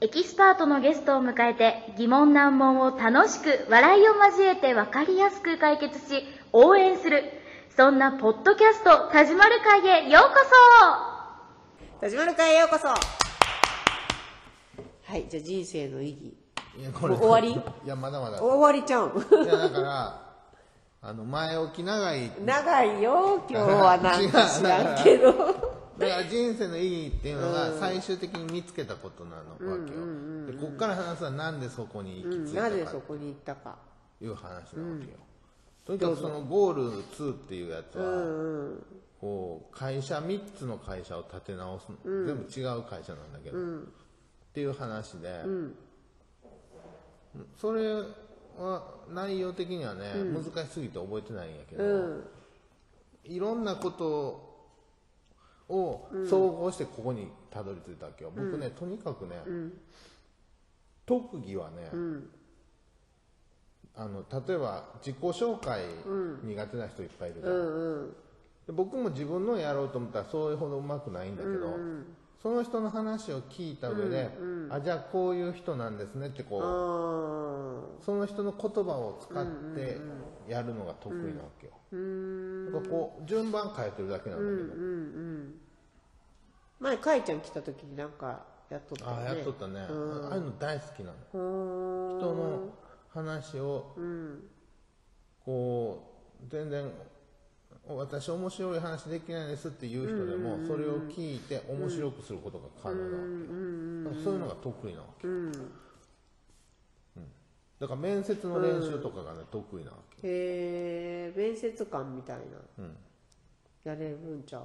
エキスパートのゲストを迎えて疑問難問を楽しく笑いを交えて分かりやすく解決し応援する。そんなポッドキャスト田島る会へようこ田島る会へようこそ。はいじゃあ人生の意義。いやこもう終わり？いやまだまだ。い終わりちゃう。んやだからあの前置き長い。長いよ今日は。なんか知らんけどだから人生の意義っていうのが最終的に見つけたことなのわけよ、でこっから話すのはなんでそこに行き着いたなぜかそこに行ったかいう話なわけよ、とにかくそのゴール2っていうやつは、こう会社3つの会社を立て直すの、全部違う会社なんだけど、っていう話で、それは内容的にはね、難しすぎて覚えてないんやけど、いろんなことを総合してここにたどり着いたわけよ、僕ねとにかくね、特技はね、あの例えば自己紹介苦手な人いっぱいいるじゃん、で僕も自分のやろうと思ったらそれほどうまくないんだけど、その人の話を聞いた上で、あじゃあこういう人なんですねってこう、あその人の言葉を使ってやるのが得意なわけよ、だからこう順番変えてるだけなんだけど、前かいちゃん来た時になんかやっとったよね。ああやっとったね、ああいうの大好きなの。人の話を、こう全然私面白い話できないですっていう人でも、それを聞いて面白くすることが可能なわけよ、そういうのが得意なわけ、うん。だから面接の練習とかがね、得意なわけへえ面接官みたいな、やれるんちゃう？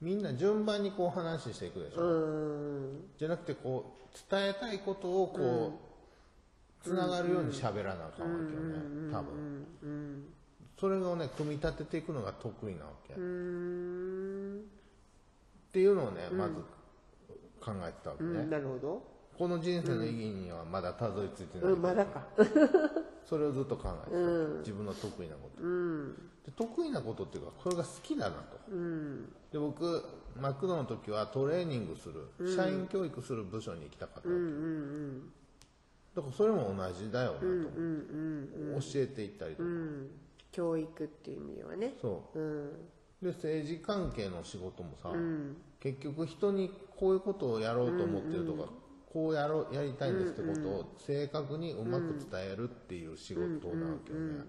みんな順番にこう話していくでしょ、うん。じゃなくてこう伝えたいことをこうつながるように喋らなあかんわけよね。多分それをね組み立てていくのが得意なわけ。っていうのをねまず考えてたわけね。うんなるほど。この人生の意義にはまだたどり着いてない。うんまだか。それをずっと考えてた。自分の得意なこと。で得意なことっていうかこれが好きだなと。で僕マクドの時はトレーニングする社員教育する部署に行きたかった。わけだからそれも同じだよなと。思って教えていったりとか教育っていう意味ではね。そう。うん。で政治関係の仕事もさ、結局人にこういうことをやろうと思ってるとか、こうやろうやりたいんですってことを正確にうまく伝えるっていう仕事なわけよね、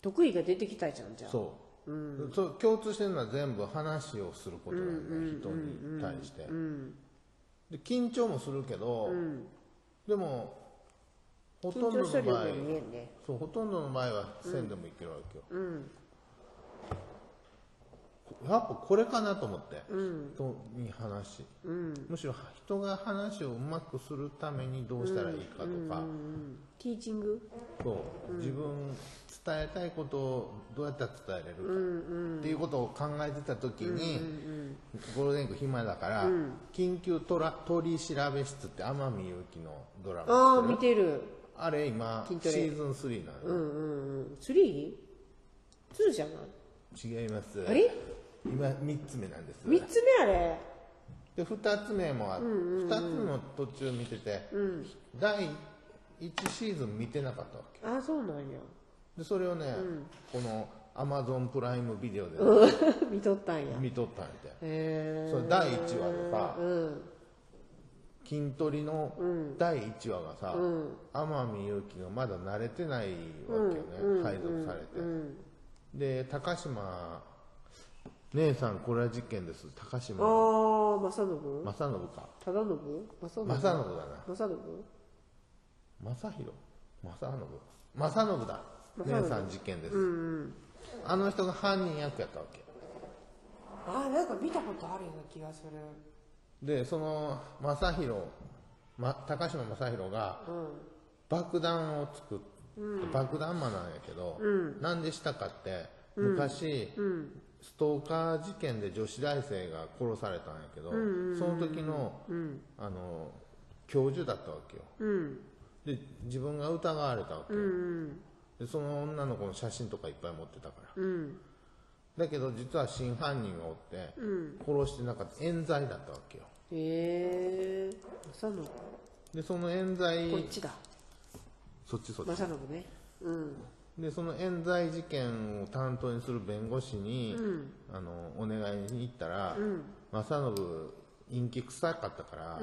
得意が出てきたじゃんじゃあ。そう,、そう共通してるのは全部話をすることなんだよ、人に対して、で緊張もするけど、でもほとんどの場合うに見えんねそうほとんどの場合は線でもいけるわけよ、やっぱこれかなと思って、人に話、むしろ人が話をうまくするためにどうしたらいいかとか、ティーチング？そう。自分伝えたいことをどうやったら伝えれるか。っていうことを考えてた時に、ゴールデンウィーク暇だから「緊急取り調べ室」って天海祐希のドラあマあ見てるあれ今シーズン3なの、うんうんうん。3?2 じゃない違います。あれ？今3つ目なんです。3つ目あれ？で2つ目もあって、2つの途中見てて、第1シーズン見てなかったわけ。ああそうなんや。でそれをね、このアマゾンプライムビデオで 見とったんや。見とったんやて、へえそれ第1話でさ、うん筋トレの第1話がさ、天海祐希がまだ慣れてないわけよね、配属されて、で高島姉さんこれは実験です。高あ島。あ正信？正信か。忠信？正信？正信だな。正信？正弘？正信正信だ。姉さん実験です、あの人が犯人役やったわけ。ああなんか見たことあるような気がするでその正弘、ま、高島正弘が爆弾を作って、爆弾魔なんやけど、なん。でしたかって昔、ストーカー事件で女子大生が殺されたんやけど、その時の,、あの教授だったわけよ、で自分が疑われたわけよ、でその女の子の写真とかいっぱい持ってたから、だけど実は真犯人がおって、殺してなかった冤罪だったわけよへえ正信でその冤罪こっちだ。そっちそっち。正信ね。うん。でその冤罪事件を担当にする弁護士に、あのお願いに行ったら、正信陰気臭かったから、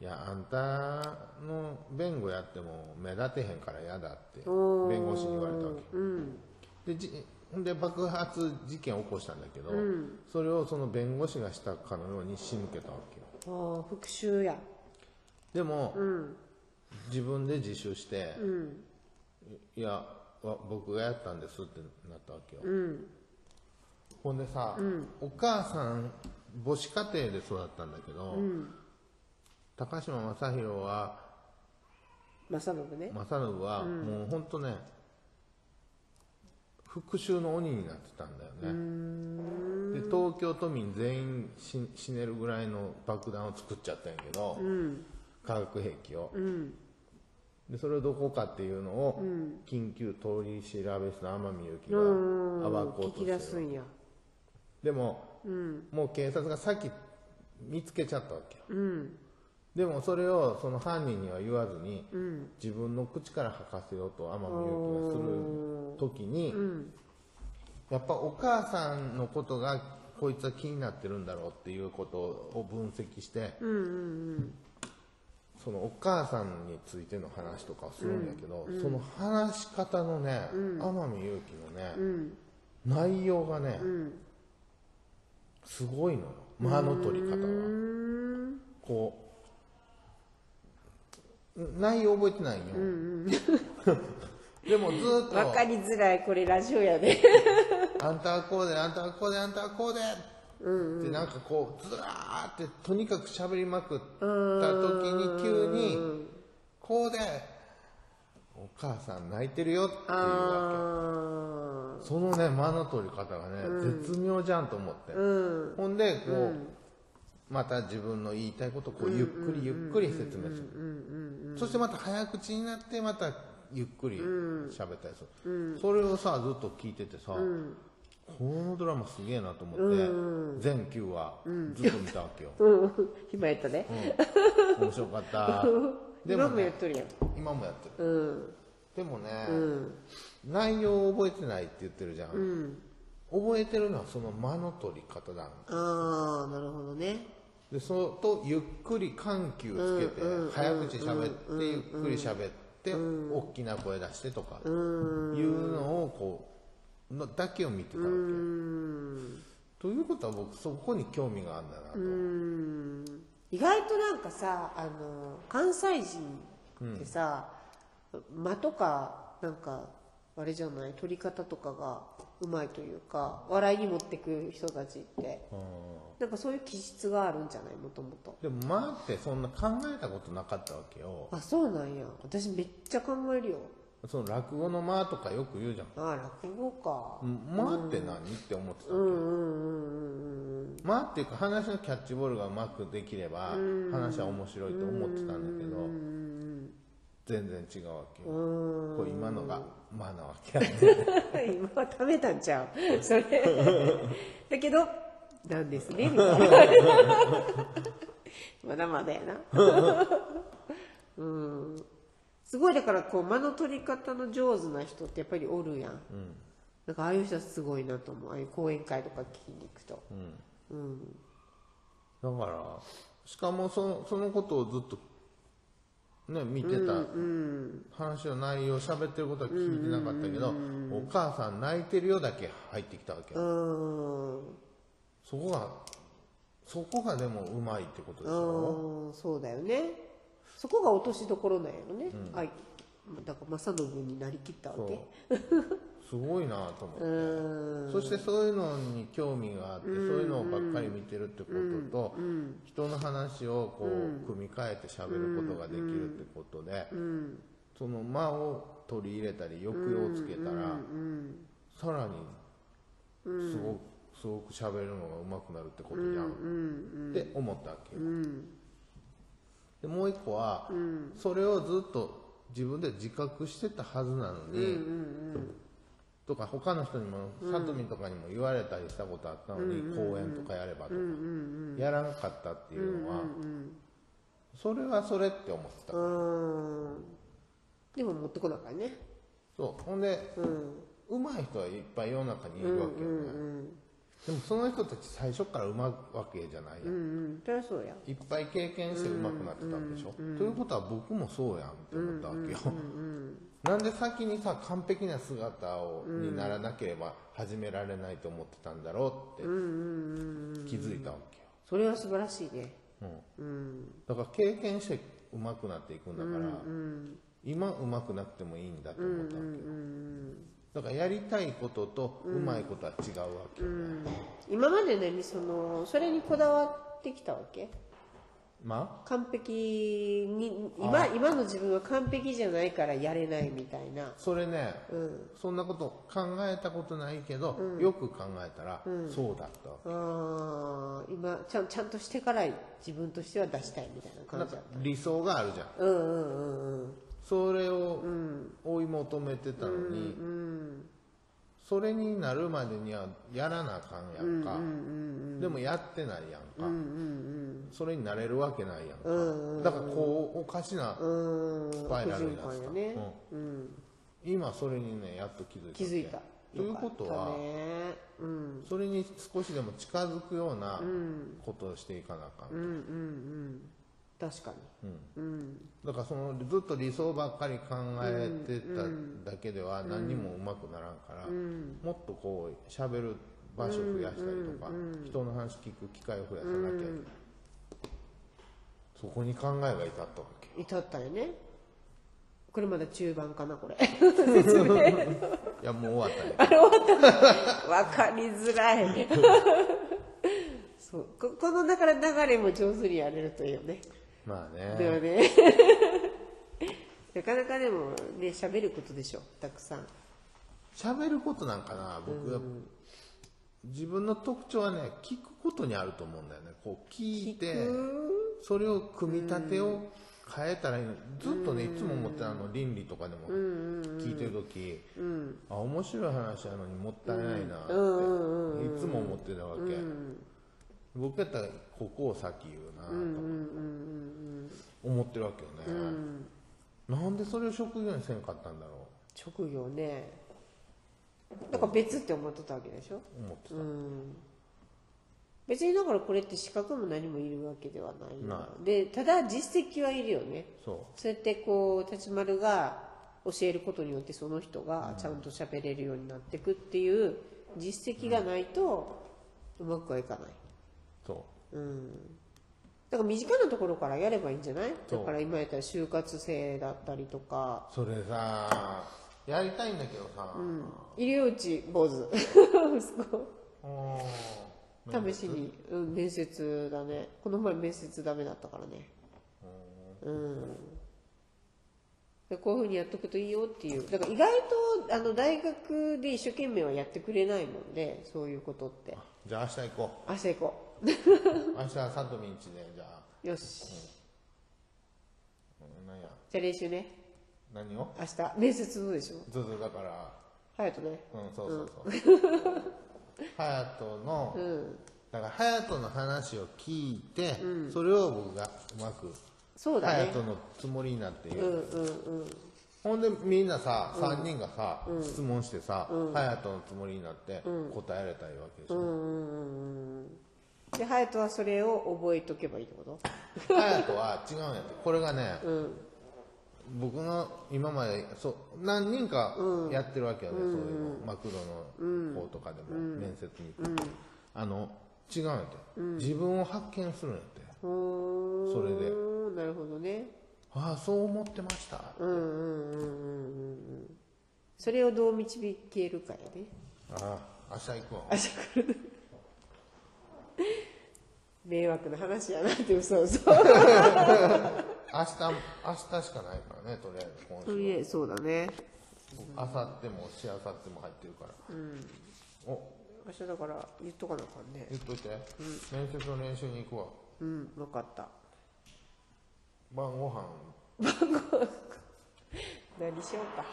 いやあんたの弁護やっても目立てへんから嫌だって弁護士に言われたわけ、でじで爆発事件を起こしたんだけど、それをその弁護士がしたかのように仕向けたわけよああ復讐や。でも、自分で自首して、いやわ僕がやったんですってなったわけよ、ほんでさ、お母さん母子家庭で育ったんだけど、高島正宏は正信ね。正信はもうほんとね復讐の鬼になってたんだよね。で東京都民全員死死ねるぐらいの爆弾を作っちゃったんやけど、化学兵器を、でそれをどこかっていうのを緊急取り調べ室の天海祐希が暴こうとしてるでも、もう警察がさっき見つけちゃったわけよ、でもそれをその犯人には言わずに、自分の口から吐かせようと天海祐希がする時に、やっぱお母さんのことがこいつは気になってるんだろうっていうことを分析して、そのお母さんについての話とかをするんだけど、その話し方のね、天海祐希のね、内容がね、すごいのよ。間の取り方がこう内容覚えてないよ、でもずーっと。わかりづらいこれラジオやで。あんたはこうであんたはこうであんたはこうで。ってなんかこうずらーってとにかく喋りまくった時に急にこうでお母さん泣いてるよっていうわあけそのね間の取り方がね、絶妙じゃんと思って、ほんでこう、また自分の言いたいことをこうゆっくりゆっくり説明する、そしてまた早口になってまたゆっくり喋ったりする、それをさずっと聞いててさ、このドラマすげえなと思って、全9話ずっと見たわけよ、ーうん。暇やったね。面白かった。で今もやっとるやん。今もやってる。うん。でもね、内容を覚えてないって言ってるじゃん、覚えてるのはその間の取り方だ。ああなるほどねでそとゆっくり緩急つけて、早口喋って、ゆっくり喋って、大きな声出してとか、いうのをこうのだけを見てたわけ、ということは僕そこに興味があるんだなと、意外となんかさあの関西人ってさ、間とかなんかあれじゃない？取り方とかがうまいというか笑いに持ってく人たちって。なんかそういう気質があるんじゃない？もともと。でも間ってそんな考えたことなかったわけよ。あそうなんや。私めっちゃ考えるよ。その落語の間とかよく言うじゃん。あ落語か間って何？って思ってた間っていうか話のキャッチボールがうまくできれば話は面白いと思ってたんだけど全然違うわけよ。これ今のが間なわけやね 今は食べたんちゃう。それ。だけどなんですね。みたいなまだまだやな。うん。すごいだからこう間の取り方の上手な人ってやっぱりおるやん、なんかああいう人はすごいなと思う。ああいう講演会とか聞きに行くと、だからしかもそのそのことをずっとね見てた、話の内容喋ってることは聞いてなかったけど、お母さん泣いてるよだけ入ってきたわけそこがそこがでもうまいってことでしょ、うんそうだよね。そこが落としどころなんやろね、あいだから正信になりきったわけ。すごいなと思って、うん。そしてそういうのに興味があって、そういうのばっかり見てるってことと、人の話をこう、組み替えて喋ることができるってことで、その間を取り入れたり抑揚をつけたら、さらにすごく、すごく喋るのが上手くなるってことじゃん、って思ったわけよ、でもう一個は、それをずっと自分で自覚してたはずなのに、とか他の人にもさとみんとかにも言われたりしたことあったのに、講演とかやればとか、やらんかったっていうのは、それはそれって思ってた、うんでも持ってこなかったね。そう。ほんで、うん。上手い人はいっぱい世の中にいるわけよね、でもその人たち最初からうまいわけじゃないやん、うんうん。そりゃそうや。いっぱい経験してうまくなってたんでしょ、ということは僕もそうやんって思ったわけよ、なんで先にさ完璧な姿を、にならなければ始められないと思ってたんだろうって気づいたわけよ、それは素晴らしいね。うん。うん。だから経験してうまくなっていくんだから、今うまくなくてもいいんだと思ったわけよ、だからやりたいこととうまいことは違うわけよ。ね、今まで何そのそれにこだわってきたわけ？ま完璧に今今の自分は完璧じゃないからやれないみたいな。あそれね、うん。そんなこと考えたことないけど、よく考えたら、そうだったわけ。あー今ちゃんちゃんとしてから自分としては出したいみたいなな感じだんか理想があるじゃん。うんうんうんうんそれを追い求めてたのに、それになるまでにはやらなあかんやんか、でもやってないやんか、それになれるわけないやんか、だからこうおかしなうん。スパイラルになってた、ね。うん。今それにねやっと気づいた気づいた。ということはうん。それに少しでも近づくようなことをしていかなあかんと、うんうんうん。確かにうん。だからそのずっと理想ばっかり考えてただけでは何にもうまくならんから、もっとこう喋る場所増やしたりとか、人の話聞く機会を増やさなきゃいけない、そこに考えが至ったわけ至ったよね。これまだ中盤かなこれ。いやもう終わったね わかりづらい。そう。ここの流れも上手にやれるといいよねまあだよねね。なかなかでもね喋ることでしょたくさん。喋ることなんかな僕は、自分の特徴はね聞くことにあると思うんだよね。こう聞いてそれを組み立てを変えたらいいの。ずっとねいつも思ってたあの倫理とかでも聞いてる時、あ面白い話なのにもったいないなっていつも思ってたわけ、僕やったらここを先言うなとか思ってるわけよね、なんでそれを職業にせんかったんだろ職業ね。だから別って思ってたわけでしょ？う思ってた、うん。別にだからこれって資格も何もいるわけではないなでただ実績はいるよね。そそうやってこう立丸が教えることによってその人がちゃんと喋れるようになっていくっていう実績がないとうまくはいかない、うそう。ん、だから身近なところからやればいいんじゃない？だから今やったら就活生だったりとか。うそれさやりたいんだけどさ、医療地坊主。息子。うん。試しに、うん、面接だね。この前面接ダメだったからね。うん。でこういうふうにやっとくといいよっていう。だから意外とあの大学で一生懸命はやってくれないもんでそういうことって。じゃあ明日行こ明日行こう明日はさとみんちでじゃあ、うよし。うん、何や？じゃあ練習ね。何を？明日。面接どうでしょ？ずっとだから。隼人ね。うんそうそうそう。隼人の、うん。だから隼人の話を聞いて、それを僕がうまくそうだね。隼人のつもりになって言う、うんうんうん。ほんでみんなさ、3人がさ、質問してさ、隼人のつもりになって答えられたいわけでしょ、うんうんうんうんで隼人はそれを覚えとけばいいってこと？隼人は違うんやって。これがね、うん。僕の今までそう何人かやってるわけよね、そういうの。マクドの方とかでも、面接に行く、あの違うんやって、自分を発見するんやって。それで。なるほどね。ああそう思ってました、うんうんうんうんうんうん。それをどう導けるかやねああ明日行くわ。明日来る迷惑な話やなって嘘嘘。明日明日しかないからねとりあえず今週とりあえずそうだね。あさってもしあさっても入ってるから、お。明日だから言っとかなあかんね。言っといて、面接の練習に行くわ。うん分かった。晩ご飯。何しようか。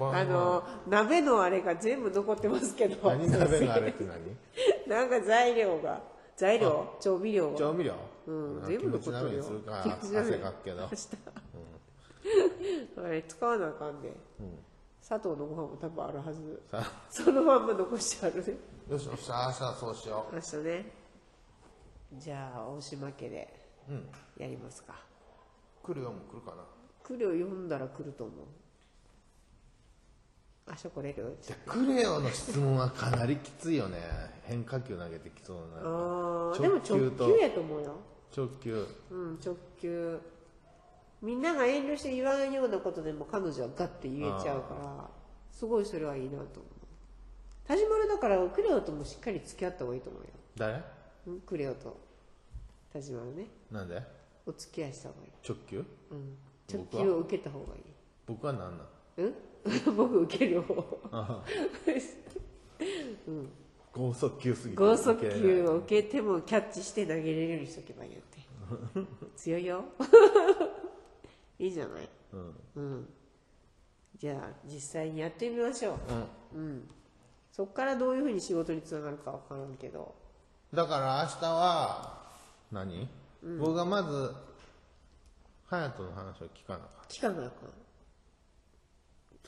あの鍋のあれが全部残ってますけど。何鍋のあれって何？なんか材料が材料？調味料が。調味料？うんあ全部残ってるよ。するか 汗かくけどあれ使わなあかんで、砂糖のご飯も多分あるはず。さそのまんま残してあるね。よしよし明日はそうしよ明日ね。じゃあ大島家でううん。やりますか。来るよも来るかな。来るを読んだら来ると思う明日来れる？じゃあクレヨの質問はかなりきついよね。変化球投げてきそうな。あーでも直と球やと思うよ。直球。うん直球。みんなが遠慮して言わんようなことでも彼女はガッて言えちゃうからすごいそれはいいなと思う。田島るだからクレオともしっかり付き合った方がいいと思うよ。誰？うんクレオと。田島るね。なんで？お付き合いした方がいい。直球？うん。直球を受けた方がいい。僕は何なんうん？僕受ける方。あ剛速球すぎて剛速球を受けてもキャッチして投げれるようにしとけばいいよって。強いよ。いいじゃない。うん。うん。じゃあ実際にやってみましょう。うん。うん。そっからどういうふうに仕事につながるかわからんけど。だから明日は何、僕がまず隼人の話を聞かなあかん。聞かなあかん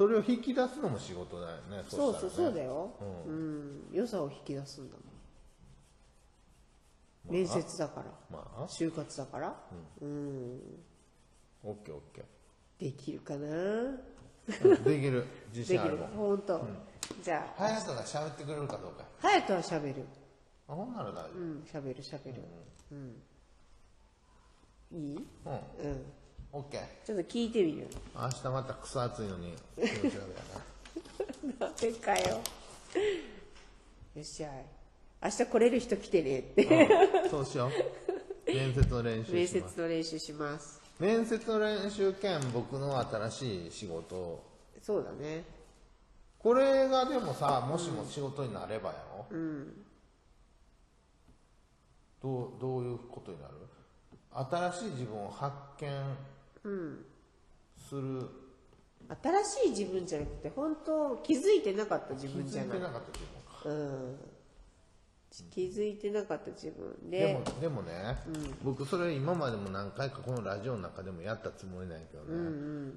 それを引き出すのも仕事だよねそうそうそうだよ。よ、ううん。良さを引き出すんだもん。面接だから。まあ。就活だから。うん。オッケーオッケできるかな？ーうんできる。自信あるもん。本当、じゃあ。隼人が喋ってくれるかどうか。隼人はしゃべる。あほんなら大丈うんしゃべる。しゃべるうん、いい？夫うん。うんオッケーちょっと聞いてみる明日また草暑いのに 気持ち悪いやなんでかよ。よっしゃい。明日来れる人来てねって。な、うん、そうしよう。面接の練習面します。接の練習します。面接の練習兼僕の新しい仕事。をそうだね。これがでもさもしも仕事になればやろ、うん。どうどういうことになる？新しい自分を発見する、新しい自分じゃなくて本当気づいてなかった自気分じゃない。づいてなかった自分か。うん。気づいてなかった自分で。でもでもね、僕それ今までも何回かこのラジオの中でもやったつもりなんやけどね、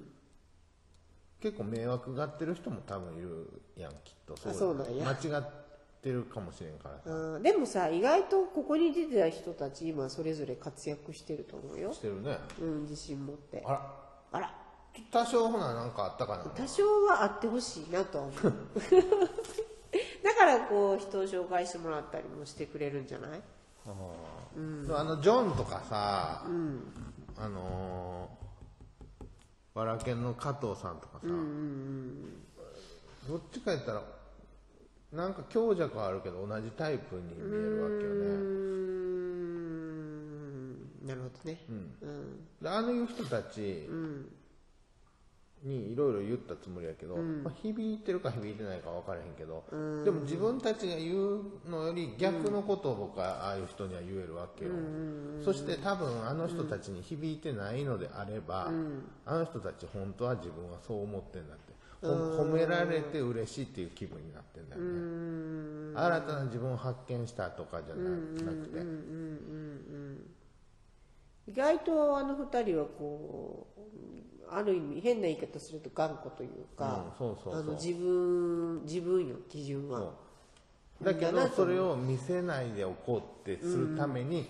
結構迷惑がってる人も多分いるやんきっと。あそうなんや。間違ってるかもしれんからさ、うん。でもさ意外とここに出てた人たち今それぞれ活躍してると思うよ。してるね。うん自信持って。あら。あら。多少ほななんかあったかな。多少はあってほしいなとは思う。だからこう人を紹介してもらったりもしてくれるんじゃない？あー。あのジョンとかさ、あのー、わらけんの加藤さんとかさ、どっちか言ったらなんか強弱はあるけど同じタイプに見えるわけよね。ん。なるほどね。うん。であのいう人たちにいろいろ言ったつもりやけど、まあ、響いてるか響いてないか分からへんけど、でも自分たちが言うのより逆のことを僕はああいう人には言えるわけよ、そして多分あの人たちに響いてないのであれば、あの人たち本当は自分はそう思ってんだって。ほ褒められて嬉しいっていう気分になってんだよね。新たな自分を発見したとかじゃななくて。意外とあの二人はこうある意味変な言い方すると頑固というか、自分自分よ基準は。だけどそれを見せないでおこうってするために、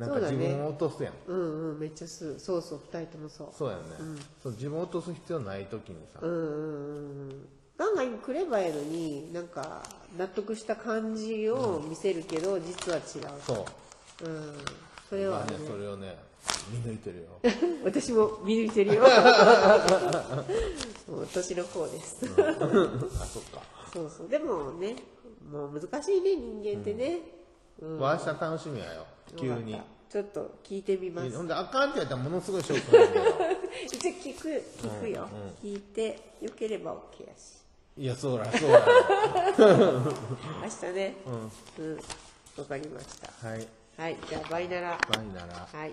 なんかそうだね。自分を落とすやん。うんうんめっちゃすそうそう二人ともそう。そうやね、そう自分を落とす必要ない時にさ、うんうんうん。うんガンガン来ればいいのになんか納得した感じを見せるけど、実は違う。そう。うん。それはね。まあねそれをね見抜いてるよ。私も見抜いてるよ。もう年の方です、あそっか、そうそう。でもねもう難しいね人間ってね、うん。明日楽しみやよ。急に。ちょっと聞いてみます。ほんであかんって言ったらものすごいショックなんだ 一応聞く聞くよ、聞いてよければ OK やし。いやそうだそうだ。明日ね。うん。わ、かりました。はい。はいじゃあバイならバイならはい